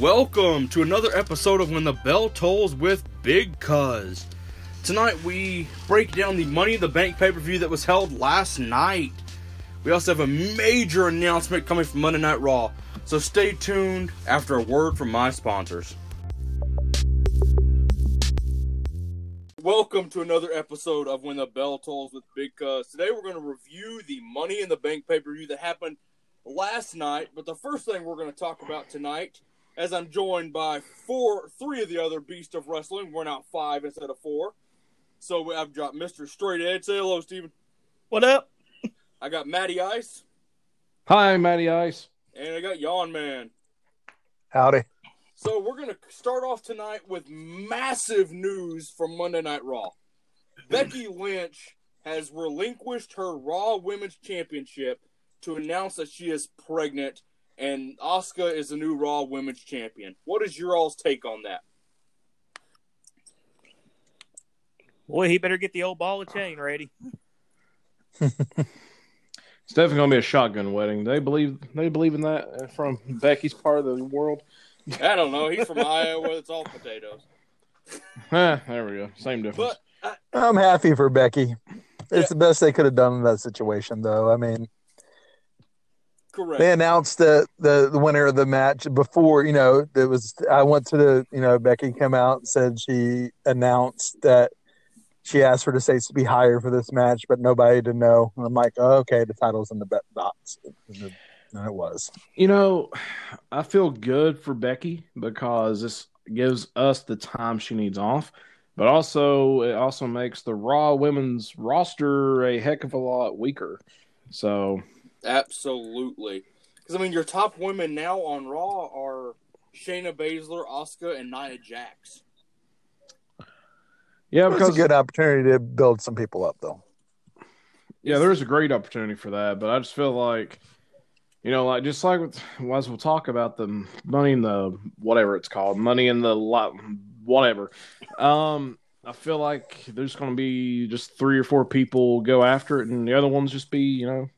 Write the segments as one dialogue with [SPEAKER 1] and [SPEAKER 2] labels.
[SPEAKER 1] Welcome to another episode of When the Bell Tolls with Big Cuz. Tonight we break down the Money in the Bank pay per view that was held last night. We also have a major announcement coming from Monday Night Raw, so stay tuned after a word from my sponsors. Welcome to another episode of When the Bell Tolls with Big Cuz. Today we're going to review the Money in the Bank pay per view that happened last night. But the first thing we're going to talk about tonight, as I'm joined by four, three of the other beasts of wrestling, we're now five instead of four. So I've got Mr. Straight Edge. Say hello, Steven.
[SPEAKER 2] What up?
[SPEAKER 1] I got Matty Ice,
[SPEAKER 3] Hi, Matty Ice.
[SPEAKER 1] and I got Yawn Man.
[SPEAKER 4] Howdy.
[SPEAKER 1] So we're going to start off tonight with massive news from Monday Night Raw. Becky Lynch has relinquished her Raw Women's Championship to announce that she is pregnant, and Asuka is the new Raw Women's Champion. What is your all's take on that?
[SPEAKER 2] Boy, he better get the old ball of chain ready.
[SPEAKER 3] It's definitely gonna be a shotgun wedding. They believe they believe in that from Becky's part of the world.
[SPEAKER 1] I don't know. He's from Iowa. It's all potatoes.
[SPEAKER 3] Ah, there we go. Same difference.
[SPEAKER 1] But
[SPEAKER 4] I'm happy for Becky. It's
[SPEAKER 1] Yeah.
[SPEAKER 4] the best they could have done in that situation, though. I mean,
[SPEAKER 1] correct.
[SPEAKER 4] they announced the, the the winner of the match before. You know, it was. I went to the. You know, Becky came out and said she announced that she asked for the states to be higher for this match, but nobody to know. And I'm like, oh, okay, the title's in the bet box, and it was.
[SPEAKER 3] You know, I feel good for Becky because this gives us the time she needs off, but also it also makes the Raw women's roster a heck of a lot weaker. So
[SPEAKER 1] Absolutely. Because, I mean, your top women now on Raw are Shayna Baszler, Asuka, and Nia Jax.
[SPEAKER 3] yeah,
[SPEAKER 4] It was a good opportunity to build some people up, though.
[SPEAKER 3] Yeah, there is a great opportunity for that, but I just feel like, you know, like just like with, as we'll talk about the money in the whatever it's called, money in the lot, whatever. Um, I feel like there's going to be just three or four people go after it, and the other ones just be, you know,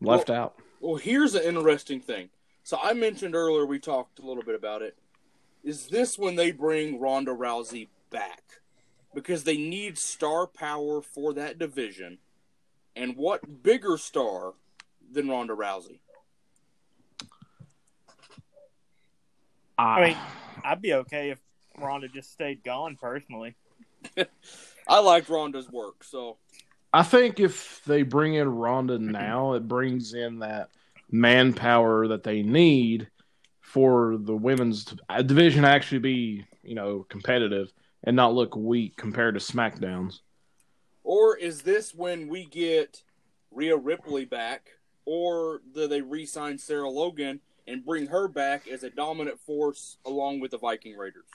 [SPEAKER 3] left out.
[SPEAKER 1] Well, here's an interesting thing. So I mentioned earlier, we talked a little bit about it. Is this when they bring Ronda Rousey back? Because they need star power for that division. And what bigger star than Ronda Rousey?
[SPEAKER 2] I mean, I'd be okay if Ronda just stayed gone personally.
[SPEAKER 1] I liked Ronda's work, so
[SPEAKER 3] I think if they bring in Ronda now, it brings in that manpower that they need for the women's uh, division to actually be, you know, competitive and not look weak compared to SmackDowns.
[SPEAKER 1] Or is this when we get Rhea Ripley back, or do they re-sign Sarah Logan and bring her back as a dominant force along with the Viking Raiders?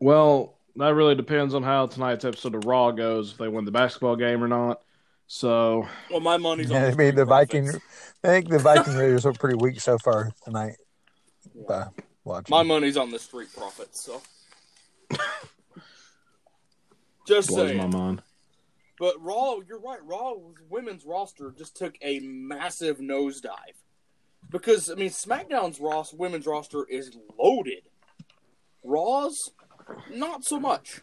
[SPEAKER 3] Well, that really depends on how tonight's episode of Raw goes, if they win the basketball game or not. So,
[SPEAKER 1] Well, my money's on.
[SPEAKER 4] Yeah, I
[SPEAKER 1] the
[SPEAKER 4] mean, the
[SPEAKER 1] Street
[SPEAKER 4] Viking.
[SPEAKER 1] Profits.
[SPEAKER 4] I think the Viking Raiders look pretty weak so far tonight. By watching.
[SPEAKER 1] My money's on the Street Profits. So, just
[SPEAKER 3] blows
[SPEAKER 1] saying.
[SPEAKER 3] my mind.
[SPEAKER 1] But Raw, you're right. Raw women's roster just took a massive nosedive because I mean SmackDown's Ross women's roster is loaded. Raw's not so much.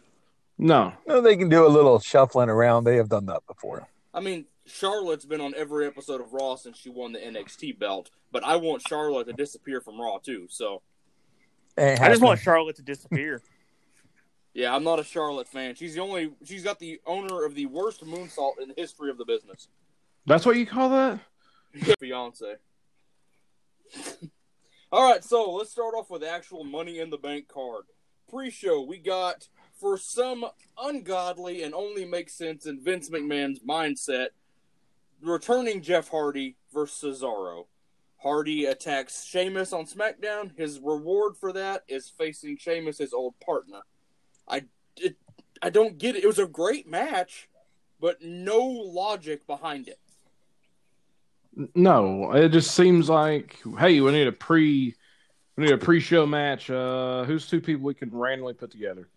[SPEAKER 3] No.
[SPEAKER 4] No, they can do a little shuffling around. They have done that before.
[SPEAKER 1] I mean Charlotte's been on every episode of Raw since she won the NXT belt, but I want Charlotte to disappear from Raw too. So
[SPEAKER 2] I just want. Charlotte to disappear.
[SPEAKER 1] yeah, I'm not a Charlotte fan. She's the only. She's got the owner of the worst moonsault in the history of the business.
[SPEAKER 3] That's what you call that?
[SPEAKER 1] fiance. All right, so let's start off with actual Money in the Bank card. Pre-show, we got for some ungodly and only makes sense in Vince McMahon's mindset, returning Jeff Hardy versus Cesaro. Hardy attacks Sheamus on SmackDown. His reward for that is facing Sheamus, his old partner. I, it, I don't get it. It was a great match, but no logic behind it.
[SPEAKER 3] No, it just seems like hey, we need a pre, we need a pre-show match. Uh, who's two people we can randomly put together?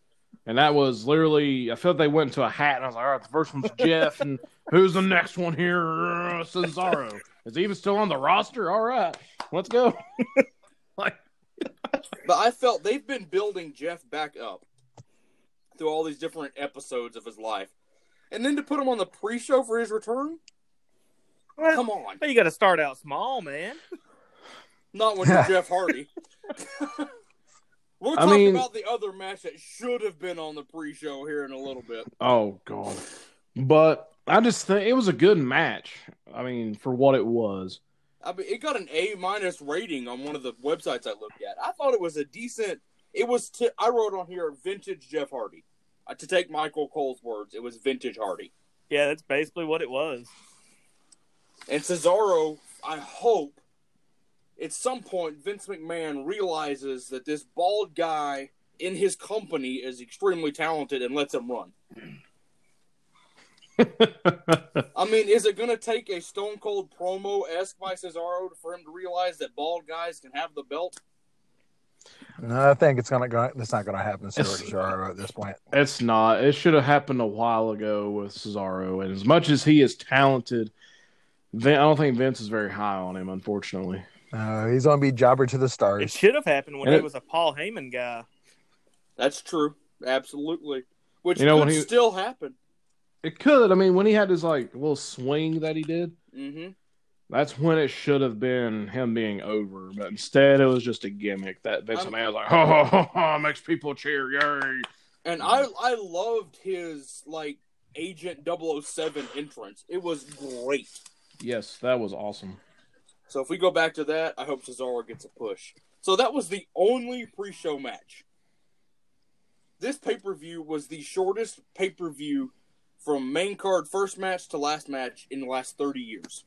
[SPEAKER 3] And that was literally, I felt they went into a hat, and I was like, all right, the first one's Jeff, and who's the next one here? Uh, Cesaro. Is he even still on the roster? All right, let's go. like,
[SPEAKER 1] But I felt they've been building Jeff back up through all these different episodes of his life. And then to put him on the pre show for his return?
[SPEAKER 2] Well,
[SPEAKER 1] Come on.
[SPEAKER 2] you got to start out small, man.
[SPEAKER 1] Not when you're Jeff Hardy. We'll
[SPEAKER 3] I mean-
[SPEAKER 1] about the other match that should have been on the pre show here in a little bit.
[SPEAKER 3] oh god. But I just think it was a good match. I mean, for what it was.
[SPEAKER 1] I mean, it got an A minus rating on one of the websites I looked at. I thought it was a decent. It was. T- I wrote on here vintage Jeff Hardy. Uh, to take Michael Cole's words, it was vintage Hardy.
[SPEAKER 2] Yeah, that's basically what it was.
[SPEAKER 1] And Cesaro, I hope at some point Vince McMahon realizes that this bald guy in his company is extremely talented and lets him run. I mean, is it going to take a Stone Cold promo esque by Cesaro for him to realize that bald guys can have the belt?
[SPEAKER 4] No, I think it's gonna go. It's not gonna happen to Cesaro at this point.
[SPEAKER 3] It's not. It should have happened a while ago with Cesaro. And as much as he is talented, I don't think Vince is very high on him, unfortunately.
[SPEAKER 4] Uh, he's gonna be jobber to the stars.
[SPEAKER 2] It should have happened when
[SPEAKER 3] And
[SPEAKER 2] he
[SPEAKER 3] it-
[SPEAKER 2] was a Paul Heyman guy.
[SPEAKER 1] That's true. Absolutely. Which
[SPEAKER 3] You know,
[SPEAKER 1] could
[SPEAKER 3] when he-
[SPEAKER 1] still happen.
[SPEAKER 3] It could. I mean, when he had his like little swing that he did,
[SPEAKER 1] hmm
[SPEAKER 3] that's when it should have been him being over. But instead, it was just a gimmick that Vince
[SPEAKER 1] I'm-
[SPEAKER 3] McMahon was like, "Ha ha ha ha!" Makes people cheer, yay!
[SPEAKER 1] And I I loved his like Agent 007 entrance. It was great.
[SPEAKER 3] Yes, that was awesome.
[SPEAKER 1] So if we go back to that, I hope Cesaro gets a push. So that was the only pre-show match. This pay-per-view was the shortest pay-per-view from main card first match to last match in the last 30 years.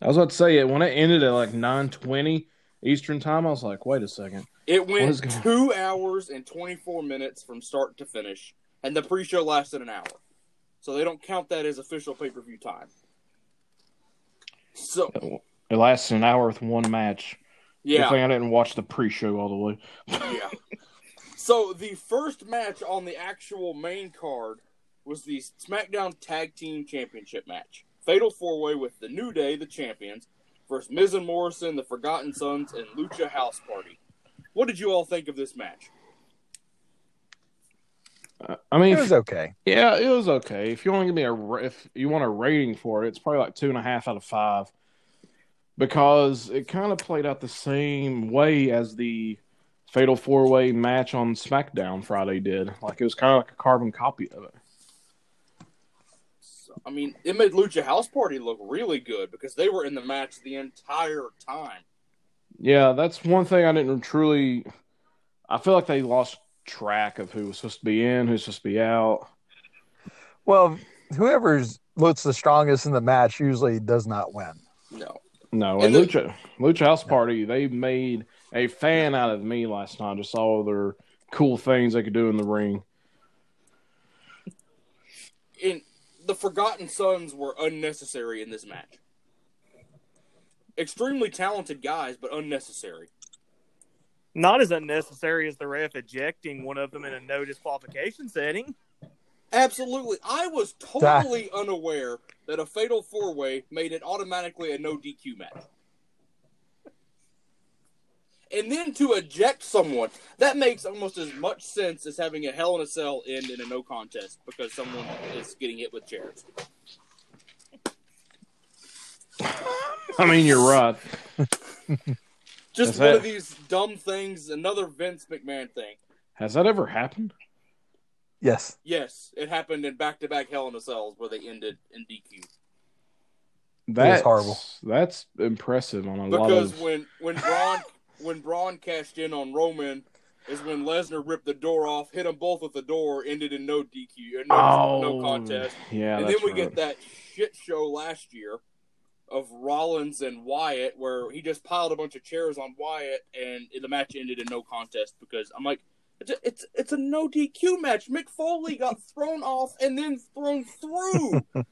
[SPEAKER 3] I was about to say it when it ended at like nine twenty Eastern time. I was like, "Wait a second.
[SPEAKER 1] It
[SPEAKER 3] What is
[SPEAKER 1] went 2 hours and 24 minutes from start to finish, and the pre-show lasted an hour. So they don't count that as official pay-per-view time. So,
[SPEAKER 3] It lasted an hour with one match. Good
[SPEAKER 1] yeah.
[SPEAKER 3] thing I didn't watch the pre-show all the way.
[SPEAKER 1] yeah. So the first match on the actual main card was the SmackDown Tag Team Championship match. Fatal four way with the New Day, the champions, versus Miz and Morrison, the Forgotten Sons, and Lucha House Party. What did you all think of this match?
[SPEAKER 3] Uh, I mean,
[SPEAKER 4] It was okay.
[SPEAKER 3] Yeah, it was okay. If you want to give me a if you want a rating for it, it's probably like two and a half out of five because it kind of played out the same way as the Fatal Four Way match on SmackDown Friday did. Like it was kind of like a carbon copy of it.
[SPEAKER 1] I mean, it made Lucha House Party look really good because they were in the match the entire time.
[SPEAKER 3] Yeah, that's one thing I didn't truly. I feel like they lost track of who was supposed to be in, who's supposed to be out.
[SPEAKER 4] Well, whoever's looks the strongest in the match usually does not win.
[SPEAKER 1] No.
[SPEAKER 3] No,
[SPEAKER 1] And
[SPEAKER 3] and
[SPEAKER 1] the-
[SPEAKER 3] Lucha Lucha House Party, they made a fan out of me last night. Just all their cool things they could do in the ring.
[SPEAKER 1] in the Forgotten Sons were unnecessary in this match. Extremely talented guys, but unnecessary.
[SPEAKER 2] Not as unnecessary as the ref ejecting one of them in a no disqualification setting.
[SPEAKER 1] Absolutely. I was totally unaware that a fatal four way made it automatically a no DQ match. And then to eject someone, that makes almost as much sense as having a Hell in a Cell end in a no contest because someone is getting hit with chairs.
[SPEAKER 3] I mean, you're right.
[SPEAKER 1] Just one
[SPEAKER 3] that-
[SPEAKER 1] of these dumb things, another Vince McMahon thing.
[SPEAKER 3] Has that ever happened?
[SPEAKER 4] Yes.
[SPEAKER 1] Yes, it happened in back to back Hell in a Cells where they ended in DQ.
[SPEAKER 3] That's
[SPEAKER 4] horrible.
[SPEAKER 3] That's impressive on a lot
[SPEAKER 1] Because when when Braun when Braun cashed in on Roman is when Lesnar ripped the door off, hit them both with the door, ended in no DQ, uh, no,
[SPEAKER 3] oh,
[SPEAKER 1] no contest.
[SPEAKER 3] Yeah,
[SPEAKER 1] and then we
[SPEAKER 3] right.
[SPEAKER 1] get that shit show last year of Rollins and Wyatt where he just piled a bunch of chairs on Wyatt and the match ended in no contest because I'm like it's a, it's it's a no DQ match. Mick Foley got thrown off and then thrown through.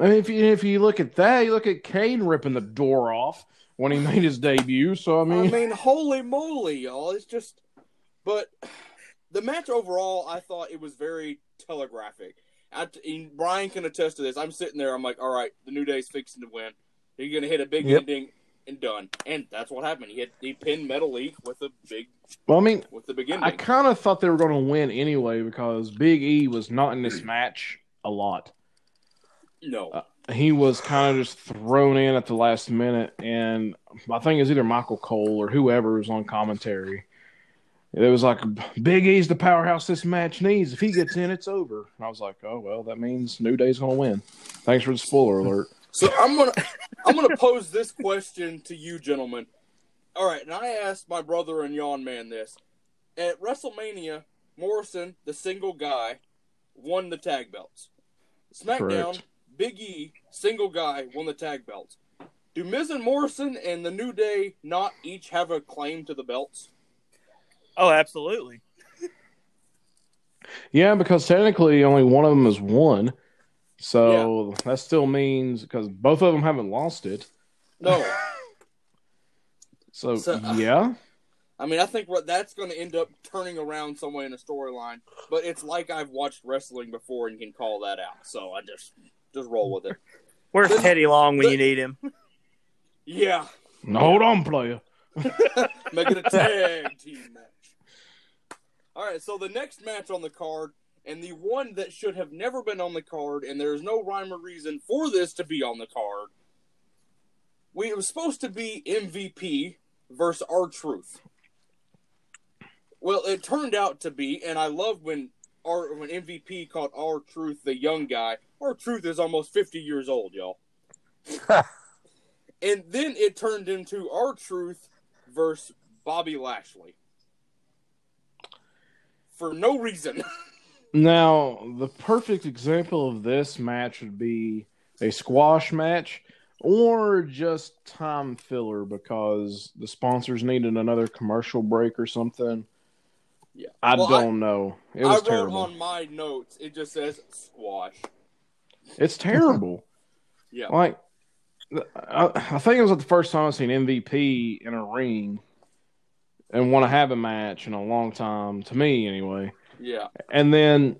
[SPEAKER 3] I mean, if you if you look at that, you look at Kane ripping the door off when he made his debut. So I mean,
[SPEAKER 1] I
[SPEAKER 3] mean,
[SPEAKER 1] holy moly, y'all! It's just, but the match overall, I thought it was very telegraphic. I, Brian can attest to this. I'm sitting there. I'm like, all right, the New Day's fixing to win. They're going to hit a big
[SPEAKER 4] Yep.
[SPEAKER 1] ending, and done. And that's what happened. He had he pinned Metalik with a big
[SPEAKER 3] Well, I mean,
[SPEAKER 1] with the beginning.
[SPEAKER 3] I kind of thought they were going to win anyway because Big E was not in this match a lot.
[SPEAKER 1] no.
[SPEAKER 3] Uh, He was kind of just thrown in at the last minute, and I think it was either Michael Cole or whoever was on commentary. It was like Big E's the powerhouse this match needs. If he gets in, it's over. And I was like, oh well, that means New Day's going to win. Thanks for the spoiler alert.
[SPEAKER 1] So I'm gonna I'm gonna pose this question to you, gentlemen. All right, and I asked my brother and Yawn Man this at WrestleMania. Morrison, the single guy, won the tag belts. SmackDown,
[SPEAKER 3] Correct.
[SPEAKER 1] Big E, single guy, won the tag belts. Do Miz and Morrison and the New Day not each have a claim to the belts?
[SPEAKER 2] Oh, absolutely.
[SPEAKER 3] Yeah, because technically only one of them is one. So that still means because both of them haven't lost it.
[SPEAKER 1] No.
[SPEAKER 3] So,
[SPEAKER 1] So, uh,
[SPEAKER 3] yeah,
[SPEAKER 1] I mean, I think what that's going to end up turning around some way in the storyline. But it's like I've watched wrestling before and can call that out. So I just just roll with it.
[SPEAKER 2] Where's
[SPEAKER 1] The-
[SPEAKER 2] Teddy Long when
[SPEAKER 1] the-
[SPEAKER 2] you need him?
[SPEAKER 1] Yeah,
[SPEAKER 3] No, hold on, player.
[SPEAKER 1] make it a tag team match. All right, so the next match on the card, and the one that should have never been on the card, and there is no rhyme or reason for this to be on the card. We it was supposed to be MVP versus our Truth. Well, it turned out to be, and I love when our when MVP called our Truth the young guy. Our Truth is almost fifty years old, y'all. and then it turned into our Truth versus Bobby Lashley for no reason.
[SPEAKER 3] Now, the perfect example of this match would be a squash match or just time filler because the sponsors needed another commercial break or something.
[SPEAKER 1] yeah,
[SPEAKER 3] I
[SPEAKER 1] Well,
[SPEAKER 3] don't know. It was I
[SPEAKER 1] wrote
[SPEAKER 3] terrible.
[SPEAKER 1] on my notes. It just says squash.
[SPEAKER 3] It's terrible.
[SPEAKER 1] Yeah,
[SPEAKER 3] like, I, I think it was the first time I've seen MVP in a ring and want to have a match in a long time, to me anyway.
[SPEAKER 1] Yeah.
[SPEAKER 3] And then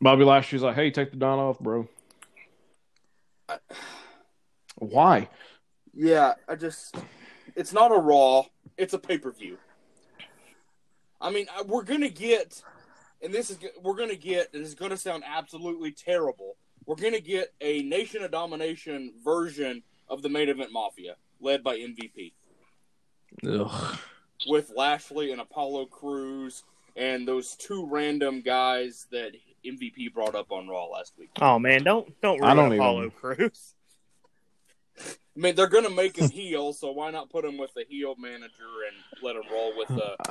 [SPEAKER 3] Bobby Lashley's like, "Hey, take the Don off, bro."
[SPEAKER 1] I-
[SPEAKER 3] Why?
[SPEAKER 1] Yeah, I just it's not a raw, it's a pay-per-view. I mean, we're going to get and this is we're going to get and it's going to sound absolutely terrible. We're going to get a Nation of Domination version of the main event Mafia led by MVP
[SPEAKER 3] Ugh.
[SPEAKER 1] with Lashley and Apollo Crews and those two random guys that MVP brought up on Raw last week.
[SPEAKER 2] Oh man, don't don't
[SPEAKER 3] I
[SPEAKER 2] ruin
[SPEAKER 3] don't
[SPEAKER 2] Apollo
[SPEAKER 3] even-
[SPEAKER 2] Crews.
[SPEAKER 1] I mean, they're going to make him heel, so why not put him with the heel manager and let him roll with the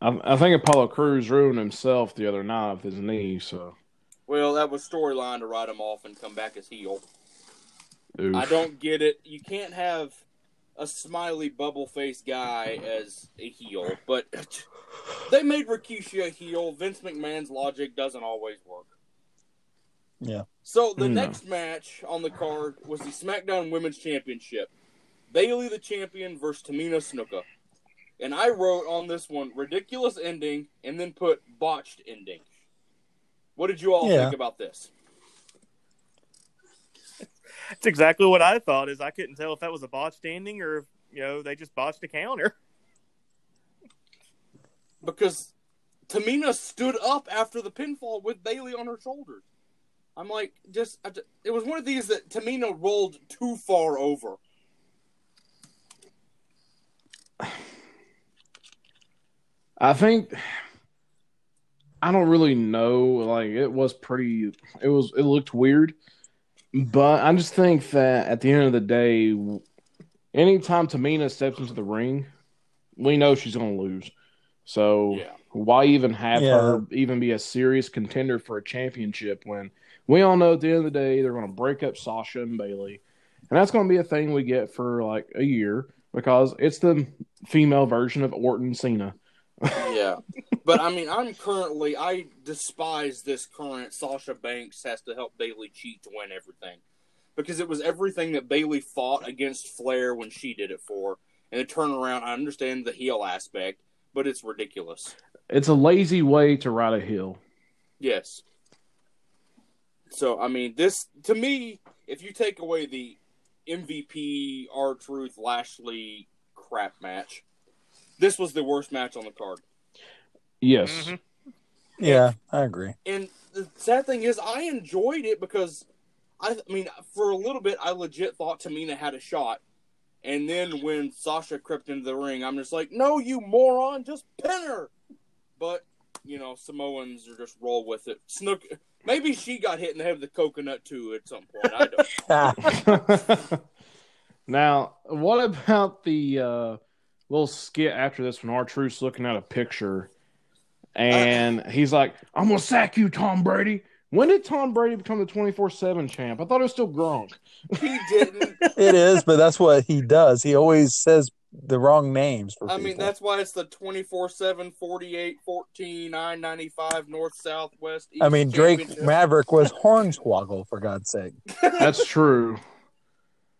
[SPEAKER 3] I, I think Apollo Crews ruined himself the other night with his knee. So
[SPEAKER 1] Well, that was storyline to write him off and come back as heel.
[SPEAKER 3] oof.
[SPEAKER 1] I don't get it. You can't have a smiley bubble face guy as a heel, but they made Rikishi a heel. Vince McMahon's logic doesn't always work.
[SPEAKER 4] Yeah.
[SPEAKER 1] So the
[SPEAKER 3] No.
[SPEAKER 1] next match on the card was the SmackDown Women's Championship. Bayley the champion versus Tamina Snuka. And I wrote on this one ridiculous ending and then put botched ending. What did you all
[SPEAKER 4] Yeah.
[SPEAKER 1] think about this?
[SPEAKER 2] That's exactly what I thought. Is I couldn't tell if that was a botched ending or if you know they just botched a counter.
[SPEAKER 1] because Tamina stood up after the pinfall with Bayley on her shoulders. I'm like, just I ju- it was one of these that Tamina rolled too far over.
[SPEAKER 3] I think I don't really know. Like it was pretty. It was. It looked weird, but I just think that at the end of the day, anytime Tamina steps into the ring, we know she's going to lose. So
[SPEAKER 1] Yeah.
[SPEAKER 3] why even have
[SPEAKER 4] Yeah.
[SPEAKER 3] her even be a serious contender for a championship when we all know at the end of the day they're going to break up Sasha and Bayley, and that's going to be a thing we get for like a year because it's the female version of Orton Cena.
[SPEAKER 1] Yeah, but I mean, I'm currently I despise this current Sasha Banks has to help Bayley cheat to win everything because it was everything that Bayley fought against Flair when she did it for, and the turnaround. I understand the heel aspect, but it's ridiculous.
[SPEAKER 3] It's a lazy way to ride a hill.
[SPEAKER 1] Yes. So I mean, this to me, if you take away the MVP R Truth Lashley crap match. This was the worst match on the card.
[SPEAKER 3] Yes.
[SPEAKER 2] Mhm.
[SPEAKER 4] Yeah, I agree.
[SPEAKER 1] And the sad thing is, I enjoyed it because I, I mean, for a little bit, I legit thought Tamina had a shot. And then when Sasha crept into the ring, I'm just like, no, you moron, just pin her. But, you know, Samoans are just roll with it. Snook, maybe she got hit in the head with the coconut too at some point. I don't.
[SPEAKER 3] Now, what about the uh, little skit after this when R Truth's looking at a picture uh. and he's like, I'm gonna sack you, Tom Brady. When did Tom Brady become the 24 7 champ? I thought it was still Gronk.
[SPEAKER 1] He didn't.
[SPEAKER 4] it is, but that's what he does. He always says the wrong names for
[SPEAKER 1] I
[SPEAKER 4] people.
[SPEAKER 1] mean, that's why it's the 24 7, 48, 14, 9, 95, North, South, West, East.
[SPEAKER 4] I mean, Drake. Maverick was Hornswoggle for God's sake.
[SPEAKER 3] That's true.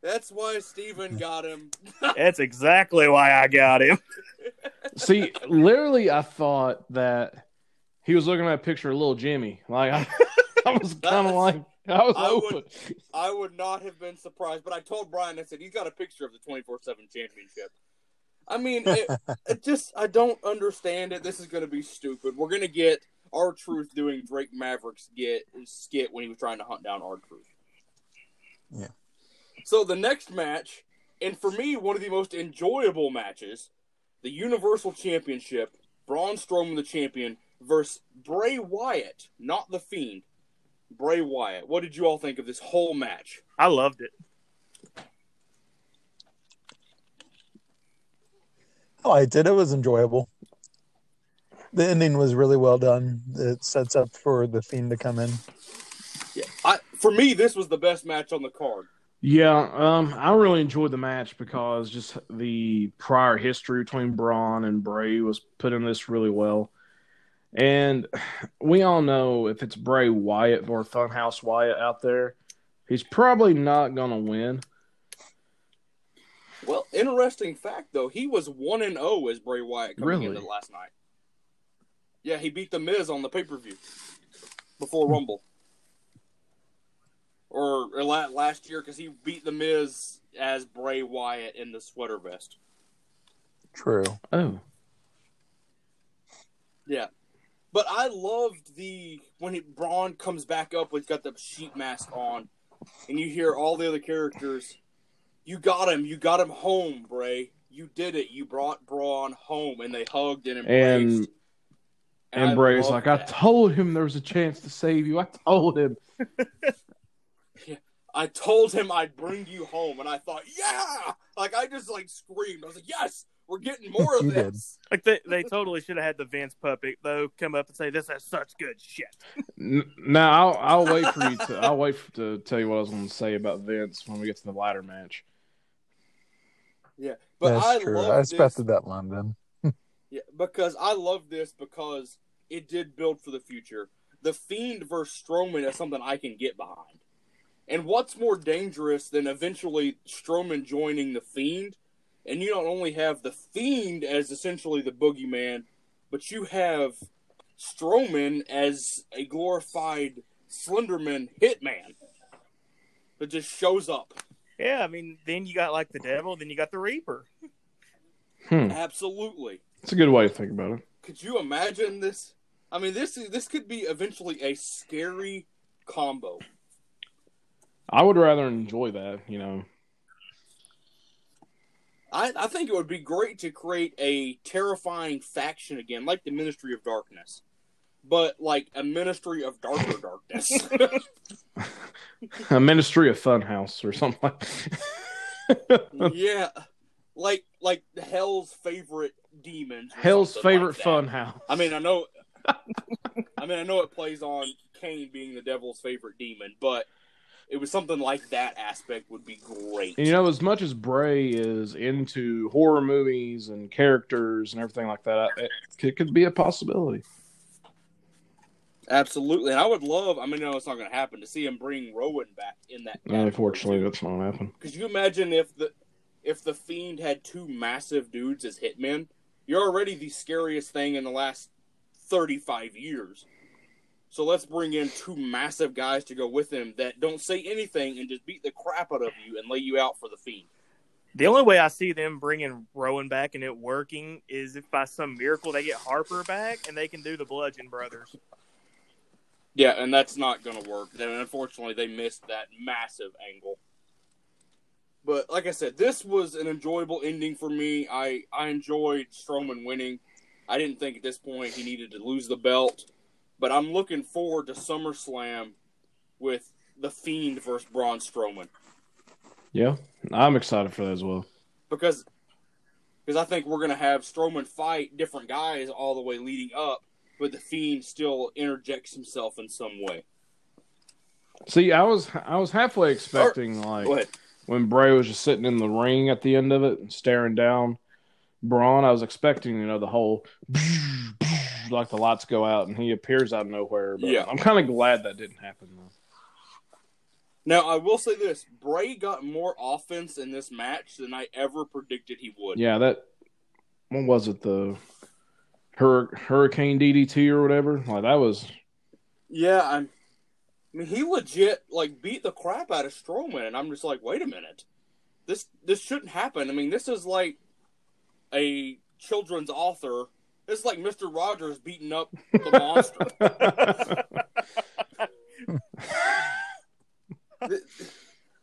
[SPEAKER 1] That's why Steven got him.
[SPEAKER 2] That's exactly why I got him.
[SPEAKER 3] See, literally, I thought that he was looking at a picture of little Jimmy. Like, I, I was kind of like, I was
[SPEAKER 1] I
[SPEAKER 3] hoping.
[SPEAKER 1] would, I would not have been surprised, but I told Brian, I said, he's got a picture of the 24 7 championship. I mean, it, it just, I don't understand it. This is going to be stupid. We're going to get our Truth doing Drake Maverick's get, skit when he was trying to hunt down our Truth.
[SPEAKER 4] Yeah.
[SPEAKER 1] So the next match, and for me, one of the most enjoyable matches, the Universal Championship, Braun Strowman the champion versus Bray Wyatt, not the Fiend. Bray Wyatt. What did you all think of this whole match?
[SPEAKER 2] I loved it.
[SPEAKER 4] Oh, I liked it. It was enjoyable. The ending was really well done. It sets up for the fiend to come in.
[SPEAKER 1] Yeah, I for me this was the best match on the card.
[SPEAKER 3] Yeah, um, I really enjoyed the match because just the prior history between Braun and Bray was put in this really well. And we all know if it's Bray Wyatt or Funhouse Wyatt out there, he's probably not going to win.
[SPEAKER 1] Well, interesting fact though, he was one and zero as Bray Wyatt coming
[SPEAKER 3] Really?
[SPEAKER 1] into last night. Yeah, he beat the Miz on the pay per view before Rumble, or, or last year because he beat the Miz as Bray Wyatt in the sweater vest.
[SPEAKER 4] True.
[SPEAKER 3] Oh,
[SPEAKER 1] Yeah. But I loved the when he, Braun comes back up with got the sheet mask on, and you hear all the other characters. You got him. You got him home, Bray. You did it. You brought Braun home, and they hugged and embraced.
[SPEAKER 3] And-
[SPEAKER 1] I
[SPEAKER 3] and Bray's
[SPEAKER 1] love
[SPEAKER 3] like, I told him there was a chance to save you. I told him.
[SPEAKER 1] I told him I'd bring you home, and I thought, yeah, like I just like screamed. I was like, yes, we're getting more of
[SPEAKER 4] You did.
[SPEAKER 1] this.
[SPEAKER 2] Like they, they totally should have had the Vince puppet though come up and say this has such good shit.
[SPEAKER 3] Now I'll, I'll wait for you to. I'll wait for, to tell you what I was going to say about Vince when we get to the ladder match.
[SPEAKER 1] Yeah, but
[SPEAKER 4] That's
[SPEAKER 1] I
[SPEAKER 4] true.
[SPEAKER 1] love
[SPEAKER 4] I
[SPEAKER 1] this.
[SPEAKER 4] expected that line then.
[SPEAKER 1] Yeah, because I love this because it did build for the future. The Fiend versus Strowman is something I can get behind. And what's more dangerous than eventually Strowman joining the Fiend? And you not only have the Fiend as essentially the boogeyman, but you have Strowman as a glorified Slenderman hitman that just shows up.
[SPEAKER 2] Yeah, I mean, then you got like the devil, then you got the Reaper.
[SPEAKER 3] Hmm.
[SPEAKER 1] Absolutely.
[SPEAKER 3] It's a good way to think about it.
[SPEAKER 1] Could you imagine this? I mean, this is this could be eventually a scary combo.
[SPEAKER 3] I would rather enjoy that, you know.
[SPEAKER 1] I, I think it would be great to create a terrifying faction again, like the Ministry of Darkness, but like a Ministry of Darker Darkness.
[SPEAKER 3] A Ministry of Funhouse or something like
[SPEAKER 1] yeah, like like Hell's favorite demons.
[SPEAKER 3] Hell's favorite
[SPEAKER 1] like.
[SPEAKER 3] Funhouse.
[SPEAKER 1] I mean, I know. I mean, I know it plays on Kane being the devil's favorite demon, but it was something like that aspect would be great.
[SPEAKER 3] And, you know, as much as Bray is into horror movies and characters and everything like that, it, it could be a possibility.
[SPEAKER 1] Absolutely, and I would love. I mean, no, it's not going to happen to see him bring Rowan back in that.
[SPEAKER 3] Unfortunately, that's not happening.
[SPEAKER 1] Because you imagine if the if the fiend had two massive dudes as hitmen? You're already the scariest thing in the last thirty five years. So let's bring in two massive guys to go with him that don't say anything and just beat the crap out of you and lay you out for the fiend.
[SPEAKER 2] The only way I see them bringing Rowan back and it working is if by some miracle they get Harper back and they can do the Bludgeon Brothers.
[SPEAKER 1] Yeah, and that's not going to work. And unfortunately, they missed that massive angle. But like I said, this was an enjoyable ending for me. I I enjoyed Strowman winning. I didn't think at this point he needed to lose the belt, but I'm looking forward to SummerSlam with the Fiend versus Braun Strowman
[SPEAKER 3] Yeah, I'm excited for that as well.
[SPEAKER 1] because because I think we're gonna have Strowman fight different guys all the way leading up, but the Fiend still interjects himself in some way.
[SPEAKER 3] See, I was I was halfway expecting like when Bray was just sitting in the ring at the end of it and staring down Braun, I was expecting, you know, the whole like the lights go out and he appears out of nowhere. But
[SPEAKER 1] Yeah.
[SPEAKER 3] I'm kind of glad that didn't happen though.
[SPEAKER 1] Now I will say this: Bray got more offense in this match than I ever predicted he would.
[SPEAKER 3] Yeah, that what was it the Hur- Hurricane DDT or whatever? Like that was
[SPEAKER 1] Yeah, I'm. I mean, he legit like beat the crap out of Strowman, and I'm just like, wait a minute, this this shouldn't happen. I mean, this is like a children's author. This is like Mister Rogers beating up the monster.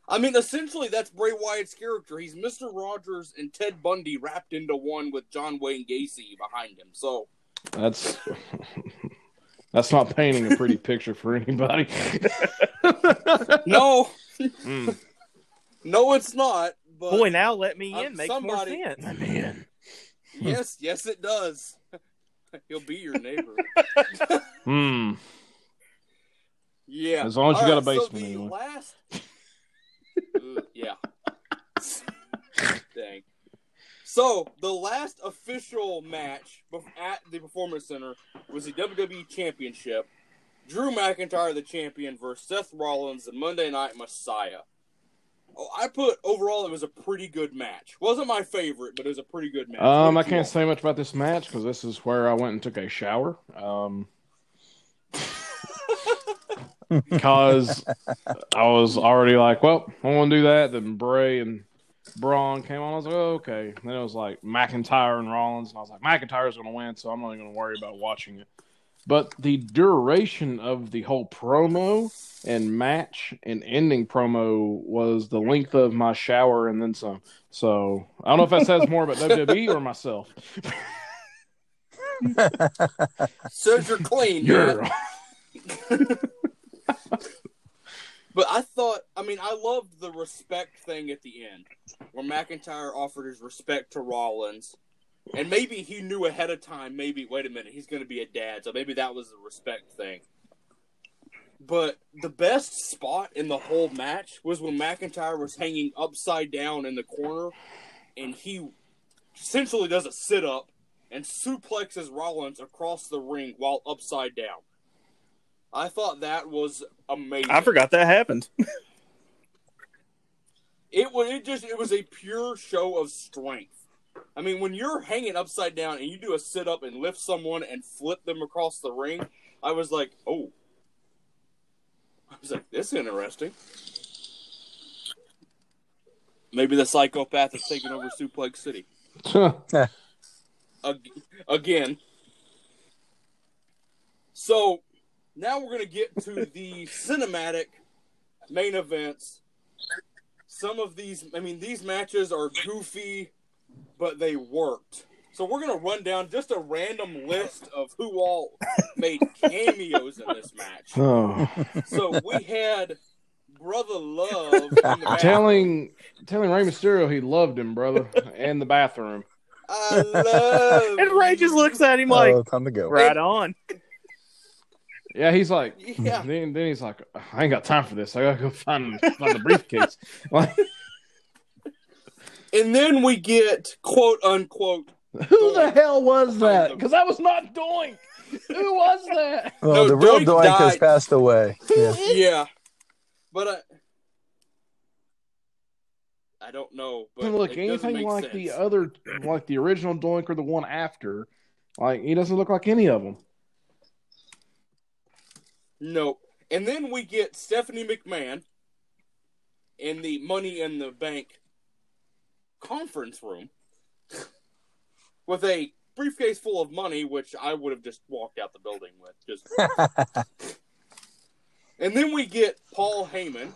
[SPEAKER 1] I mean, essentially, that's Bray Wyatt's character. He's Mister Rogers and Ted Bundy wrapped into one with John Wayne Gacy behind him. So
[SPEAKER 3] that's that's not painting a pretty picture for anybody.
[SPEAKER 1] no,
[SPEAKER 3] Mm.
[SPEAKER 1] no, it's not. But
[SPEAKER 2] Boy, now let me in
[SPEAKER 1] Uh,
[SPEAKER 2] makes
[SPEAKER 1] somebody-
[SPEAKER 2] more sense.
[SPEAKER 3] Man.
[SPEAKER 1] Yes, yes, it does. He'll be your neighbor.
[SPEAKER 3] Hmm.
[SPEAKER 1] Yeah.
[SPEAKER 3] As long as you got a
[SPEAKER 1] so
[SPEAKER 3] basement
[SPEAKER 1] the
[SPEAKER 3] anyway.
[SPEAKER 1] last. Ugh, yeah. Dang. So the last official match bef- at the Performance Center was the WWE Championship. Drew McIntyre, the champion, versus Seth Rollins, the Monday Night Messiah. Oh, I put overall it was a pretty good match. Wasn't my favorite, but it was a pretty good match.
[SPEAKER 3] Um, I
[SPEAKER 1] What did you
[SPEAKER 3] can't
[SPEAKER 1] all-
[SPEAKER 3] say much about this match because this is where I went and took a shower. Um, because I was already like, well, I want to do that. Then Bray and Braun came on. I was like, oh, okay. Then it was like McIntyre and Rollins, and I was like, McIntyre's going to win, so I'm not even going to worry about watching it. But the duration of the whole promo and match and ending promo was the length of my shower and then some. So I don't know if that says more about WWE or myself.
[SPEAKER 1] Says you're clean. Man. But I thought, I mean, I loved the respect thing at the end, where McIntyre offered his respect to Rollins, and maybe he knew ahead of time. Maybe wait a minute, he's going to be a dad, so maybe that was the respect thing. But the best spot in the whole match was when McIntyre was hanging upside down in the corner, and he essentially does a sit up and suplexes Rollins across the ring while upside down. I thought that was amazing.
[SPEAKER 2] I forgot that happened.
[SPEAKER 1] It was it just it was a pure show of strength. I mean, when you're hanging upside down and you do a sit up and lift someone and flip them across the ring, I was like, oh. I was like, this is interesting. Maybe the psychopath is taking over Suplex City Ag- again. So now we're gonna get to the cinematic main events. Some of these, I mean, these matches are goofy, but they worked. So we're gonna run down just a random list of who all made cameos in this match.
[SPEAKER 3] oh.
[SPEAKER 1] So we had Brother Love in the bathroom.
[SPEAKER 3] telling telling Rey Mysterio he loved him, brother, and the bathroom.
[SPEAKER 1] I love
[SPEAKER 2] And Rey just looks at him like,
[SPEAKER 4] oh, time to go.
[SPEAKER 2] right on.
[SPEAKER 3] Yeah, he's like,
[SPEAKER 1] Yeah.
[SPEAKER 3] Then, then he's like, I ain't got time for this. I gotta go find find the briefcase. Like,
[SPEAKER 1] And then we get quote unquote
[SPEAKER 3] who the hell was that? Because I was not Doink. Who was that?
[SPEAKER 4] Well,
[SPEAKER 1] No,
[SPEAKER 4] the real
[SPEAKER 1] Doink
[SPEAKER 4] Doink has passed away. Yeah.
[SPEAKER 1] yeah, but I, I don't know. But
[SPEAKER 3] look
[SPEAKER 1] it
[SPEAKER 3] anything
[SPEAKER 1] make
[SPEAKER 3] like
[SPEAKER 1] sense.
[SPEAKER 3] the other, like the original Doink or the one after. Like he doesn't look like any of them.
[SPEAKER 1] Nope. And then we get Stephanie McMahon in the Money in the Bank conference room with a briefcase full of money, which I would have just walked out the building with. Just. and then we get Paul Heyman in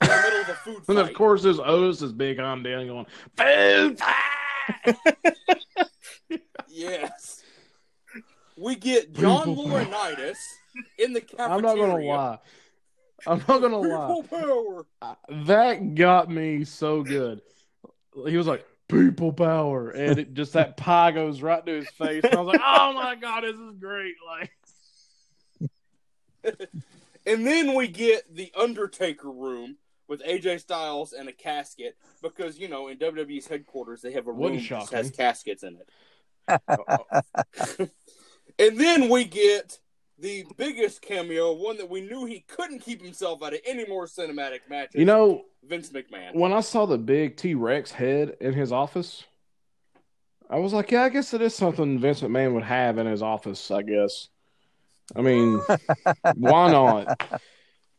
[SPEAKER 1] the middle of a food
[SPEAKER 3] And
[SPEAKER 1] fight.
[SPEAKER 3] of course, there's Otis is big on down going, food fight!
[SPEAKER 1] Yes. We get John Laurinaitis in the cafeteria.
[SPEAKER 3] I'm not going to lie. I'm not going to lie.
[SPEAKER 1] Power.
[SPEAKER 3] Uh, that got me so good. He was like, people power. And it just that pie goes right to his face. And I was like, oh my God, this is great. Like,
[SPEAKER 1] And then we get the Undertaker room with AJ Styles and a casket because you know in WWE's headquarters they have a room that has caskets in it. And then we get the biggest cameo, one that we knew he couldn't keep himself out of any more cinematic matches.
[SPEAKER 3] you know,
[SPEAKER 1] Vince McMahon.
[SPEAKER 3] when I saw the big T Rex head in his office, I was like, yeah, I guess it is something Vince McMahon would have in his office, I guess. I mean, why not?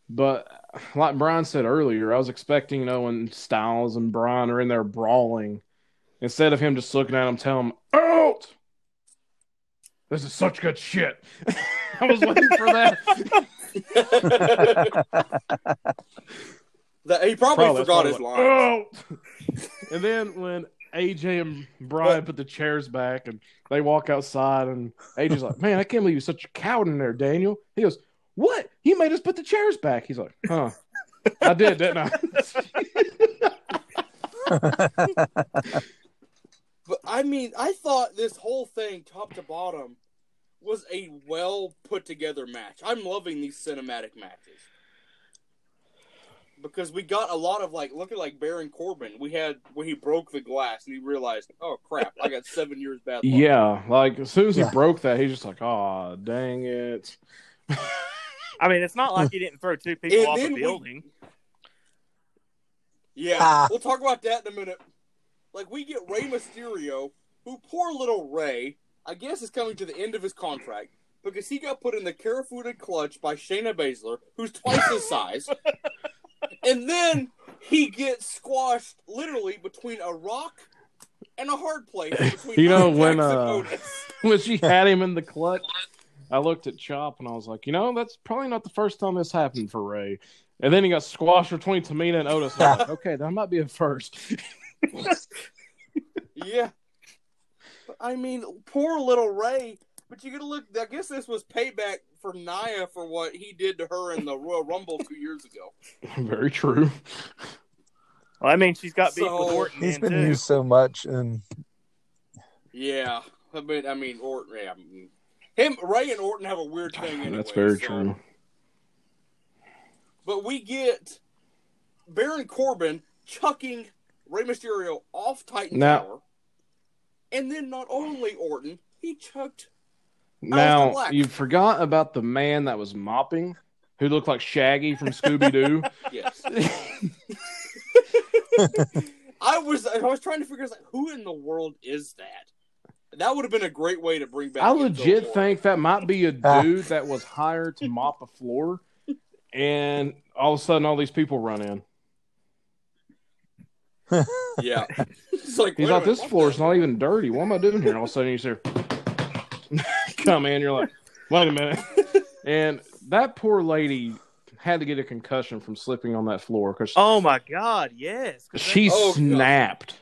[SPEAKER 3] But like Brian said earlier, I was expecting, you know, when Styles and Brian are in there brawling, instead of him just looking at him, telling him, out! This is such good shit. I was waiting for that.
[SPEAKER 1] That- he probably,
[SPEAKER 3] Probably,
[SPEAKER 1] forgot
[SPEAKER 3] probably
[SPEAKER 1] his line.
[SPEAKER 3] "Out!" Oh! and then when AJ and Brian put the chairs back and they walk outside and AJ's like, Man, I can't believe you're such a coward in there, Daniel. He goes, What? You made us put the chairs back. He's like, Huh. I did, didn't I?
[SPEAKER 1] But I mean, I thought this whole thing, top to bottom, was a well put together match. I'm loving these cinematic matches because we got a lot of like, look at like Baron Corbin. We had when he broke the glass and he realized, oh crap, I got seven years bad luck.
[SPEAKER 3] yeah. Like as soon as he
[SPEAKER 4] Yeah.
[SPEAKER 3] broke that, he's just like, Oh, dang it.
[SPEAKER 2] I mean, it's not like he didn't throw two people
[SPEAKER 1] And
[SPEAKER 2] off
[SPEAKER 1] then
[SPEAKER 2] a
[SPEAKER 1] we-
[SPEAKER 2] building.
[SPEAKER 1] Yeah,
[SPEAKER 4] Ah.
[SPEAKER 1] we'll talk about that in a minute. Like we get Rey Mysterio, who poor little Rey, I guess is coming to the end of his contract because he got put in the Kirifuda clutch by Shayna Baszler, who's twice his size, and then he gets squashed literally between a rock and a hard place. Between
[SPEAKER 3] You know, when, uh, when she had him in the clutch, I looked at Chop and I was like, you know, that's probably not the first time this happened for Rey. And then he got squashed between Tamina and Otis. And I was like, okay, that might be a first.
[SPEAKER 1] Yeah. But, I mean, poor little Rey. But you gotta look. I guess this was payback for Nia for what he did to her in the Royal Rumble two years ago.
[SPEAKER 3] Very true.
[SPEAKER 2] Well, I mean, she's got beef
[SPEAKER 1] So-
[SPEAKER 2] with Orton.
[SPEAKER 4] He's
[SPEAKER 2] then,
[SPEAKER 4] been
[SPEAKER 2] too.
[SPEAKER 4] used so much, and
[SPEAKER 1] Yeah, I mean, I mean, Orton. Yeah, I mean, him, Rey, and Orton have a weird thing. Anyway,
[SPEAKER 3] That's very
[SPEAKER 1] so-
[SPEAKER 3] true.
[SPEAKER 1] But we get Baron Corbin chucking Rey Mysterio off Titan
[SPEAKER 3] Now-
[SPEAKER 1] Tower, and then not only Orton, he chucked.
[SPEAKER 3] Now you forgot about the man that was mopping, who looked like Shaggy from Scooby Doo.
[SPEAKER 1] Yes, I was. I was trying to figure out like, who in the world is that. That would have been a great way to bring back.
[SPEAKER 3] I legit think that might be a dude that was hired to mop a floor, and all of a sudden all these people run in.
[SPEAKER 1] Yeah, it's like
[SPEAKER 3] He's
[SPEAKER 1] wait
[SPEAKER 3] like, this
[SPEAKER 1] floor
[SPEAKER 3] floor's
[SPEAKER 1] the-
[SPEAKER 3] not even dirty. What am I doing here? And all of a sudden you hear, come in. You're like, wait a minute. And that poor lady had to get a concussion from slipping on that floor because
[SPEAKER 2] Oh my God, yes,
[SPEAKER 3] she
[SPEAKER 1] Oh, God.
[SPEAKER 3] snapped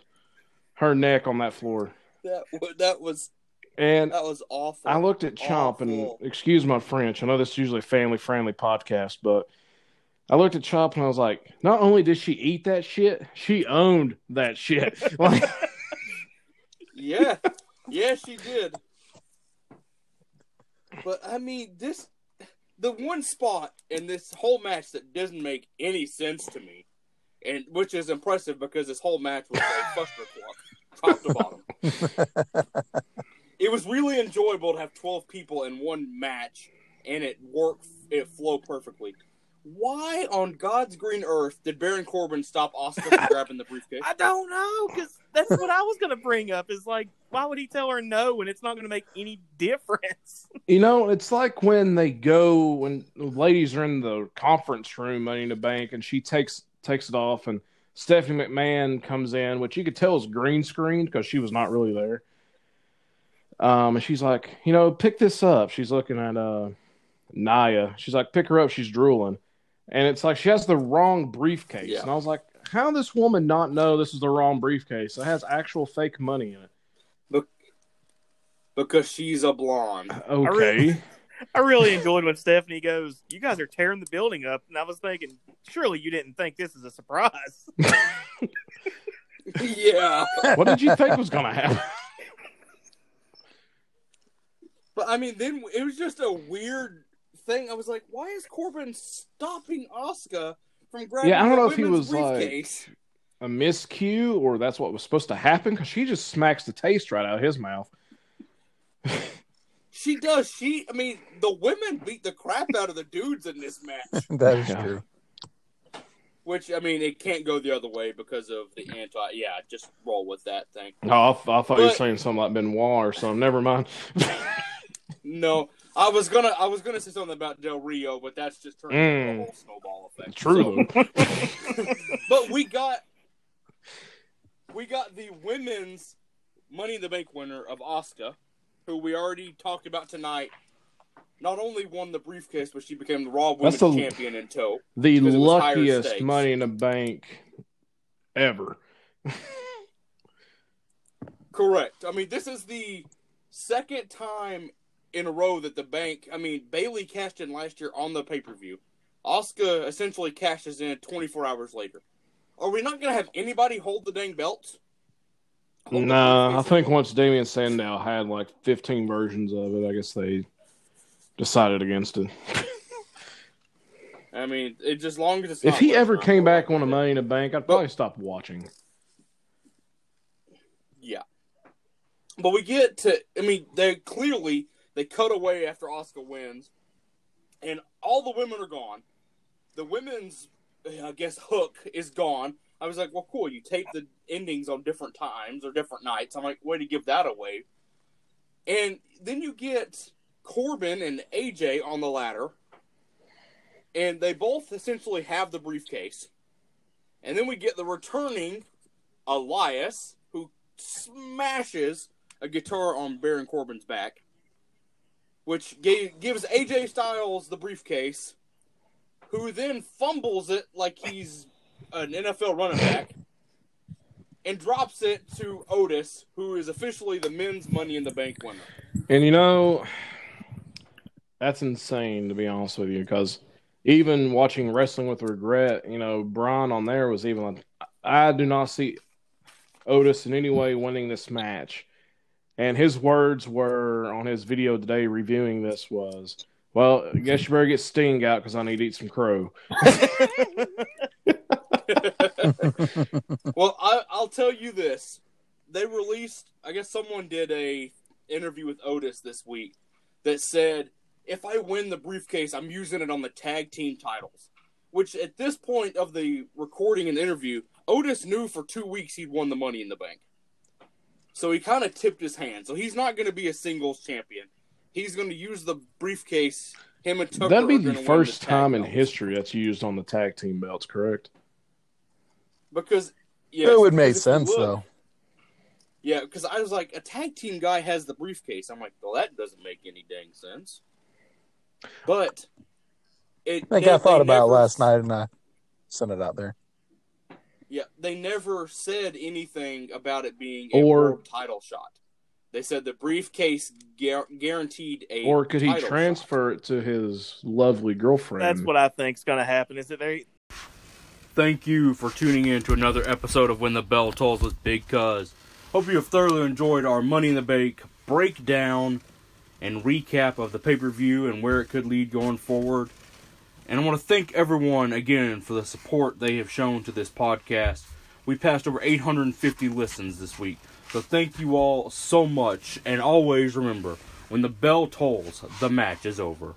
[SPEAKER 3] her neck on that floor.
[SPEAKER 1] That that was
[SPEAKER 3] And
[SPEAKER 1] that was awful.
[SPEAKER 3] I looked at Chomp and excuse my French. I know this is usually a family friendly podcast, but I looked at Chop and I was like, not only did she eat that shit, she owned that shit. Like,
[SPEAKER 1] Yeah, yeah, she did. But I mean, this the one spot in this whole match that doesn't make any sense to me, and which is impressive because this whole match was a buster clock, top to bottom. it was really enjoyable to have twelve people in one match, and it worked. It flowed perfectly. Why on God's green earth did Baron Corbin stop Asuka from grabbing the briefcase?
[SPEAKER 2] I don't know because that's what I was gonna bring up. Is like, why would he tell her no when it's not gonna make any difference?
[SPEAKER 3] You know, it's like when they go when the ladies are in the conference room, Money in the Bank, and she takes takes it off, and Stephanie McMahon comes in, which you could tell is green screened because she was not really there. Um, and she's like, you know, pick this up. She's looking at uh Nia. She's like, pick her up. She's drooling, and it's like she has the wrong briefcase.
[SPEAKER 1] Yeah.
[SPEAKER 3] And I was like, how this woman not know this is the wrong briefcase? It has actual fake money in it.
[SPEAKER 1] Because she's a blonde.
[SPEAKER 3] Okay.
[SPEAKER 2] really- I really enjoyed when Stephanie goes, "You guys are tearing the building up," and I was thinking, surely you didn't think this is a surprise.
[SPEAKER 1] yeah.
[SPEAKER 3] what did you think was gonna happen?
[SPEAKER 1] But I mean, then it was just a weird thing. I was like, why is Corbin stopping Asuka from grabbing
[SPEAKER 3] Yeah, I don't know if he
[SPEAKER 1] women's
[SPEAKER 3] was, like- a miscue or that's what was supposed to happen because she just smacks the taste right out of his mouth.
[SPEAKER 1] She does. She, I mean, the women beat the crap out of the dudes in this match.
[SPEAKER 4] that is
[SPEAKER 3] Yeah.
[SPEAKER 4] true.
[SPEAKER 1] Which I mean, it can't go the other way because of the anti. Yeah, just roll with that thing.
[SPEAKER 3] No, I, I thought you were saying something like Benoit or something. Never mind.
[SPEAKER 1] No, I was gonna, I was gonna say something about Del Rio, but that's just turning into
[SPEAKER 3] Mm.
[SPEAKER 1] a whole snowball effect.
[SPEAKER 3] True.
[SPEAKER 1] So- but we got, we got the women's Money in the Bank winner of Asuka, who we already talked about tonight. Not only won the briefcase, but she became the Raw Women's
[SPEAKER 3] the-
[SPEAKER 1] Champion in tow.
[SPEAKER 3] the
[SPEAKER 1] Because it was higher
[SPEAKER 3] luckiest money in the bank ever.
[SPEAKER 1] Correct. I mean, this is the second time in a row that the bank. I mean, Bayley cashed in last year on the pay per view. Asuka essentially cashes in 24 hours later. Are we not going to have anybody hold the dang belts? Hold
[SPEAKER 3] Nah, I think once Damien Sandow had like 15 versions of it, I guess they decided against it.
[SPEAKER 1] I mean, it just long as it's.
[SPEAKER 3] if he ever came back on a. Money in Bank, I'd probably stop watching.
[SPEAKER 1] Yeah. But we get to I mean, they clearly they cut away after Asuka wins and all the women are gone. The women's I guess hook is gone. I was like, well cool, you tape the endings on different times or different nights. I'm like, way to give that away. And then you get Corbin and AJ on the ladder. And they both essentially have the briefcase. And then we get the returning Elias, who smashes a guitar on Baron Corbin's back, which gave, gives AJ Styles the briefcase, who then fumbles it like he's an NFL running back, and drops it to Otis, who is officially the men's Money in the Bank winner.
[SPEAKER 3] And you know, that's insane to be honest with you, because even watching Wrestling with Regret, you know, Braun on there was even like, I do not see Otis in any way winning this match. And his words were on his video today reviewing this was, well, I guess you better get Sting out because I need to eat some crow.
[SPEAKER 1] well, I, I'll tell you this: they released. I guess someone did a interview with Otis this week that said, "If I win the briefcase, I'm using it on the tag team titles." Which, at this point of the recording and interview, Otis knew for two weeks he'd won the Money in the Bank. So he kind of tipped his hand. So he's not going to be a singles champion. He's going to use the briefcase. Him and Tucker
[SPEAKER 3] That'd be the first
[SPEAKER 1] tag
[SPEAKER 3] time in history that's used on the tag team belts, correct?
[SPEAKER 1] because yeah,
[SPEAKER 4] it would make
[SPEAKER 1] because if you
[SPEAKER 4] sense
[SPEAKER 1] look-
[SPEAKER 4] though.
[SPEAKER 1] Yeah, because I was like, a tag team guy has the briefcase. I'm like, well, that doesn't make any dang sense. But it.
[SPEAKER 4] I think
[SPEAKER 1] they-
[SPEAKER 4] I thought about
[SPEAKER 1] never-
[SPEAKER 4] it last night and I sent it out there.
[SPEAKER 1] Yeah, they never said anything about it being a
[SPEAKER 3] Or-
[SPEAKER 1] world title shot. They said the briefcase guar- guaranteed a.
[SPEAKER 3] Or could he
[SPEAKER 1] title shot.
[SPEAKER 3] transfer it to his lovely girlfriend?
[SPEAKER 2] That's what I think is going to happen. Is that they
[SPEAKER 1] Thank you for tuning in to another episode of When the Bell Tolls with Big Cuz. Hope you have thoroughly enjoyed our Money in the Bank breakdown and recap of the pay per view and where it could lead going forward. And I want to thank everyone again for the support they have shown to this podcast. We passed over 850 listens this week. So thank you all so much. And always remember when the bell tolls, the match is over.